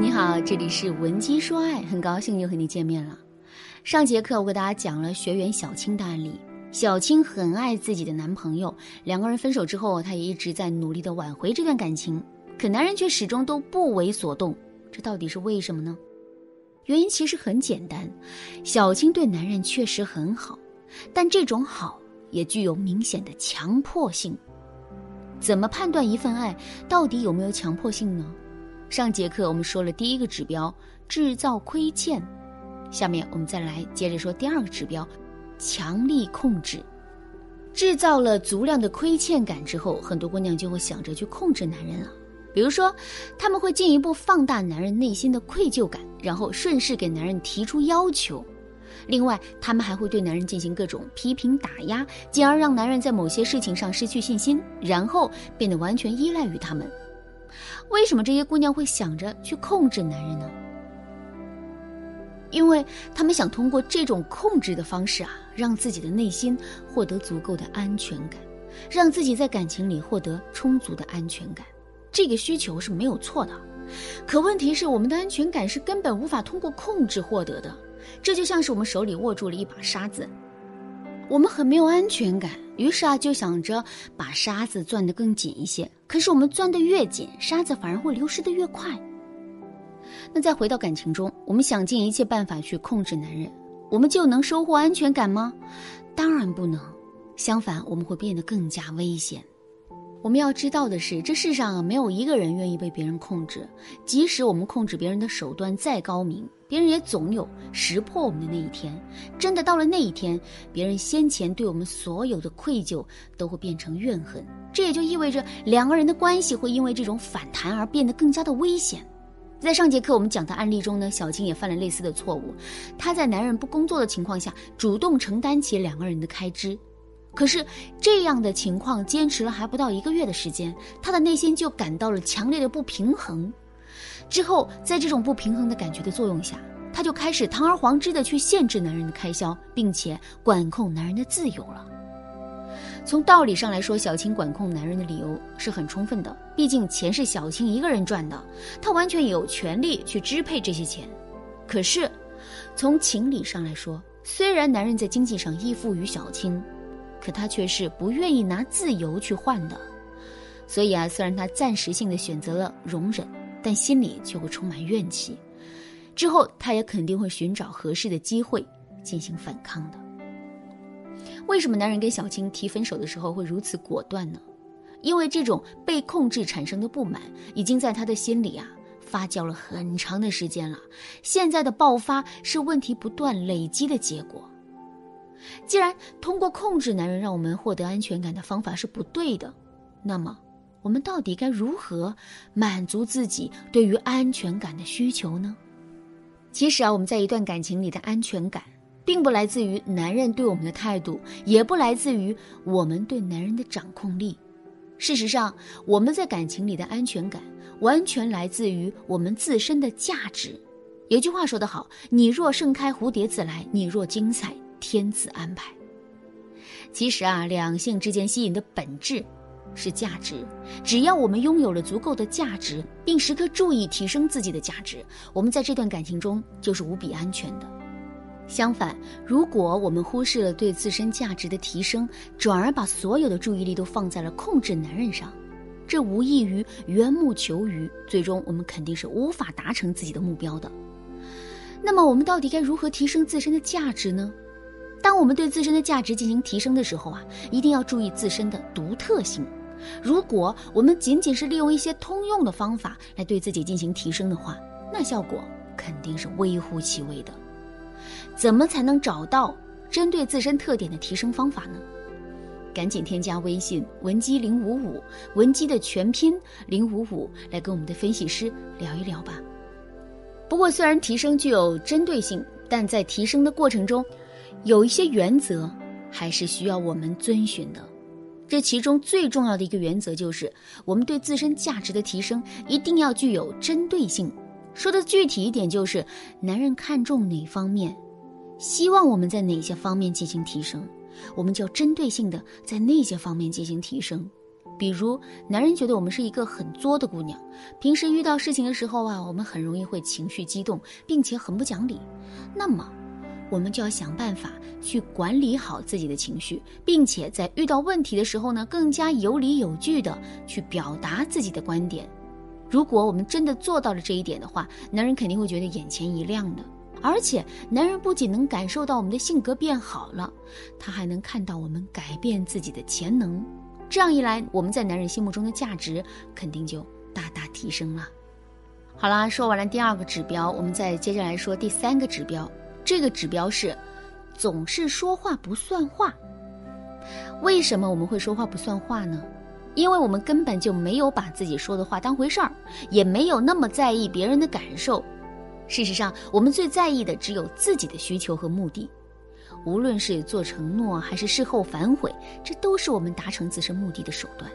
你好，这里是文姬说爱，很高兴又和你见面了。上节课我给大家讲了学员小青的案例。小青很爱自己的男朋友，两个人分手之后，她也一直在努力的挽回这段感情，可男人却始终都不为所动。这到底是为什么呢？原因其实很简单，小青对男人确实很好，但这种好也具有明显的强迫性。怎么判断一份爱到底有没有强迫性呢？上节课我们说了第一个指标，制造亏欠。下面我们再来接着说第二个指标，强力控制。制造了足量的亏欠感之后，很多姑娘就会想着去控制男人了。比如说，他们会进一步放大男人内心的愧疚感，然后顺势给男人提出要求。另外，他们还会对男人进行各种批评打压，进而让男人在某些事情上失去信心，然后变得完全依赖于他们。为什么这些姑娘会想着去控制男人呢？因为他们想通过这种控制的方式啊，让自己的内心获得足够的安全感，让自己在感情里获得充足的安全感。这个需求是没有错的，可问题是我们的安全感是根本无法通过控制获得的。这就像是我们手里握住了一把沙子，我们很没有安全感，于是啊就想着把沙子攥得更紧一些。可是我们攥得越紧，沙子反而会流失得越快。那再回到感情中，我们想尽一切办法去控制男人，我们就能收获安全感吗？当然不能，相反，我们会变得更加危险。我们要知道的是，这世上啊没有一个人愿意被别人控制，即使我们控制别人的手段再高明，别人也总有识破我们的那一天。真的到了那一天，别人先前对我们所有的愧疚都会变成怨恨，这也就意味着两个人的关系会因为这种反弹而变得更加的危险。在上节课我们讲的案例中呢，小青也犯了类似的错误，她在男人不工作的情况下，主动承担起两个人的开支，可是这样的情况坚持了还不到一个月的时间，她的内心就感到了强烈的不平衡，之后在这种不平衡的感觉的作用下，她就开始堂而皇之的去限制男人的开销，并且管控男人的自由了。从道理上来说，小青管控男人的理由是很充分的。毕竟钱是小青一个人赚的，她完全有权利去支配这些钱。可是，从情理上来说，虽然男人在经济上依附于小青，可他却是不愿意拿自由去换的。所以啊，虽然他暂时性的选择了容忍，但心里却会充满怨气。之后，他也肯定会寻找合适的机会进行反抗的。为什么男人跟小青提分手的时候会如此果断呢？因为这种被控制产生的不满，已经在他的心里啊发酵了很长的时间了。现在的爆发是问题不断累积的结果。既然通过控制男人让我们获得安全感的方法是不对的，那么我们到底该如何满足自己对于安全感的需求呢？其实啊，我们在一段感情里的安全感。并不来自于男人对我们的态度，也不来自于我们对男人的掌控力。事实上，我们在感情里的安全感，完全来自于我们自身的价值。有句话说得好：“你若盛开，蝴蝶自来；你若精彩，天子安排。”其实啊，两性之间吸引的本质是价值。只要我们拥有了足够的价值，并时刻注意提升自己的价值，我们在这段感情中就是无比安全的。相反，如果我们忽视了对自身价值的提升，转而把所有的注意力都放在了控制男人上，这无异于缘木求鱼，最终我们肯定是无法达成自己的目标的。那么，我们到底该如何提升自身的价值呢？当我们对自身的价值进行提升的时候啊，一定要注意自身的独特性。如果我们仅仅是利用一些通用的方法来对自己进行提升的话，那效果肯定是微乎其微的。怎么才能找到针对自身特点的提升方法呢？赶紧添加微信文姬零五五，文姬的全拼零五五，来跟我们的分析师聊一聊吧。不过，虽然提升具有针对性，但在提升的过程中，有一些原则还是需要我们遵循的。这其中最重要的一个原则就是，我们对自身价值的提升一定要具有针对性。说的具体一点，就是男人看重哪方面。希望我们在哪些方面进行提升，我们就针对性的在那些方面进行提升。比如，男人觉得我们是一个很作的姑娘，平时遇到事情的时候啊，我们很容易会情绪激动，并且很不讲理。那么，我们就要想办法去管理好自己的情绪，并且在遇到问题的时候呢，更加有理有据的去表达自己的观点。如果我们真的做到了这一点的话，男人肯定会觉得眼前一亮的。而且，男人不仅能感受到我们的性格变好了，他还能看到我们改变自己的潜能。这样一来，我们在男人心目中的价值肯定就大大提升了。好啦，说完了第二个指标，我们再接着来说第三个指标。这个指标是，总是说话不算话。为什么我们会说话不算话呢？因为我们根本就没有把自己说的话当回事儿，也没有那么在意别人的感受。事实上，我们最在意的只有自己的需求和目的。无论是做承诺还是事后反悔，这都是我们达成自身目的的手段。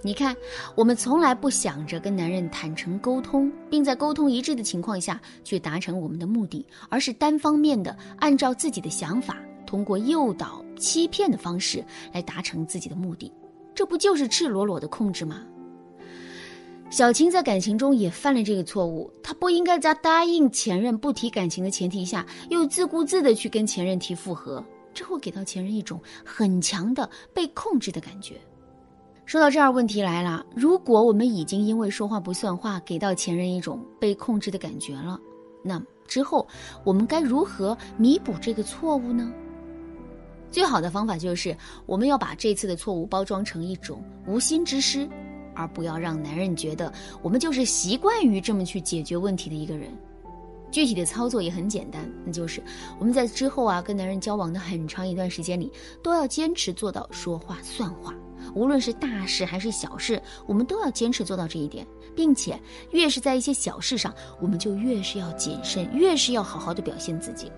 你看，我们从来不想着跟男人坦诚沟通，并在沟通一致的情况下去达成我们的目的，而是单方面的按照自己的想法，通过诱导、欺骗的方式来达成自己的目的。这不就是赤裸裸的控制吗？小青在感情中也犯了这个错误，她不应该在答应前任不提感情的前提下，又自顾自的去跟前任提复合，这会给到前任一种很强的被控制的感觉。说到这儿，问题来了：如果我们已经因为说话不算话，给到前任一种被控制的感觉了，那之后我们该如何弥补这个错误呢？最好的方法就是我们要把这次的错误包装成一种无心之失，而不要让男人觉得我们就是习惯于这么去解决问题的一个人。具体的操作也很简单，那就是我们在之后啊跟男人交往的很长一段时间里，都要坚持做到说话算话。无论是大事还是小事，我们都要坚持做到这一点，并且越是在一些小事上，我们就越是要谨慎，越是要好好的表现自己。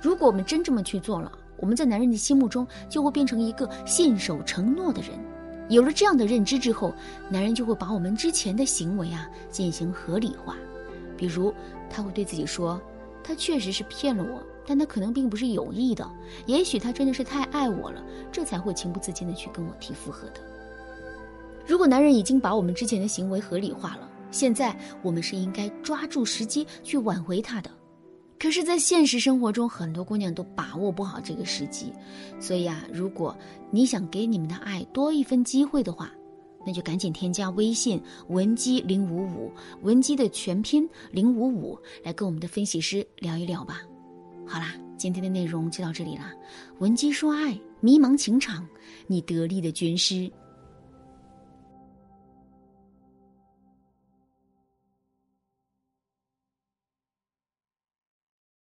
如果我们真这么去做了，我们在男人的心目中就会变成一个信守承诺的人。有了这样的认知之后，男人就会把我们之前的行为啊进行合理化，比如他会对自己说，他确实是骗了我。但他可能并不是有意的，也许他真的是太爱我了，这才会情不自禁的去跟我提复合的。如果男人已经把我们之前的行为合理化了，现在我们是应该抓住时机去挽回他的。可是，在现实生活中，很多姑娘都把握不好这个时机，所以啊，如果你想给你们的爱多一分机会的话，那就赶紧添加微信文姬零五五，文姬的全拼零五五，来跟我们的分析师聊一聊吧。好啦，今天的内容就到这里啦。文姬说爱，迷茫情场，你得力的军师。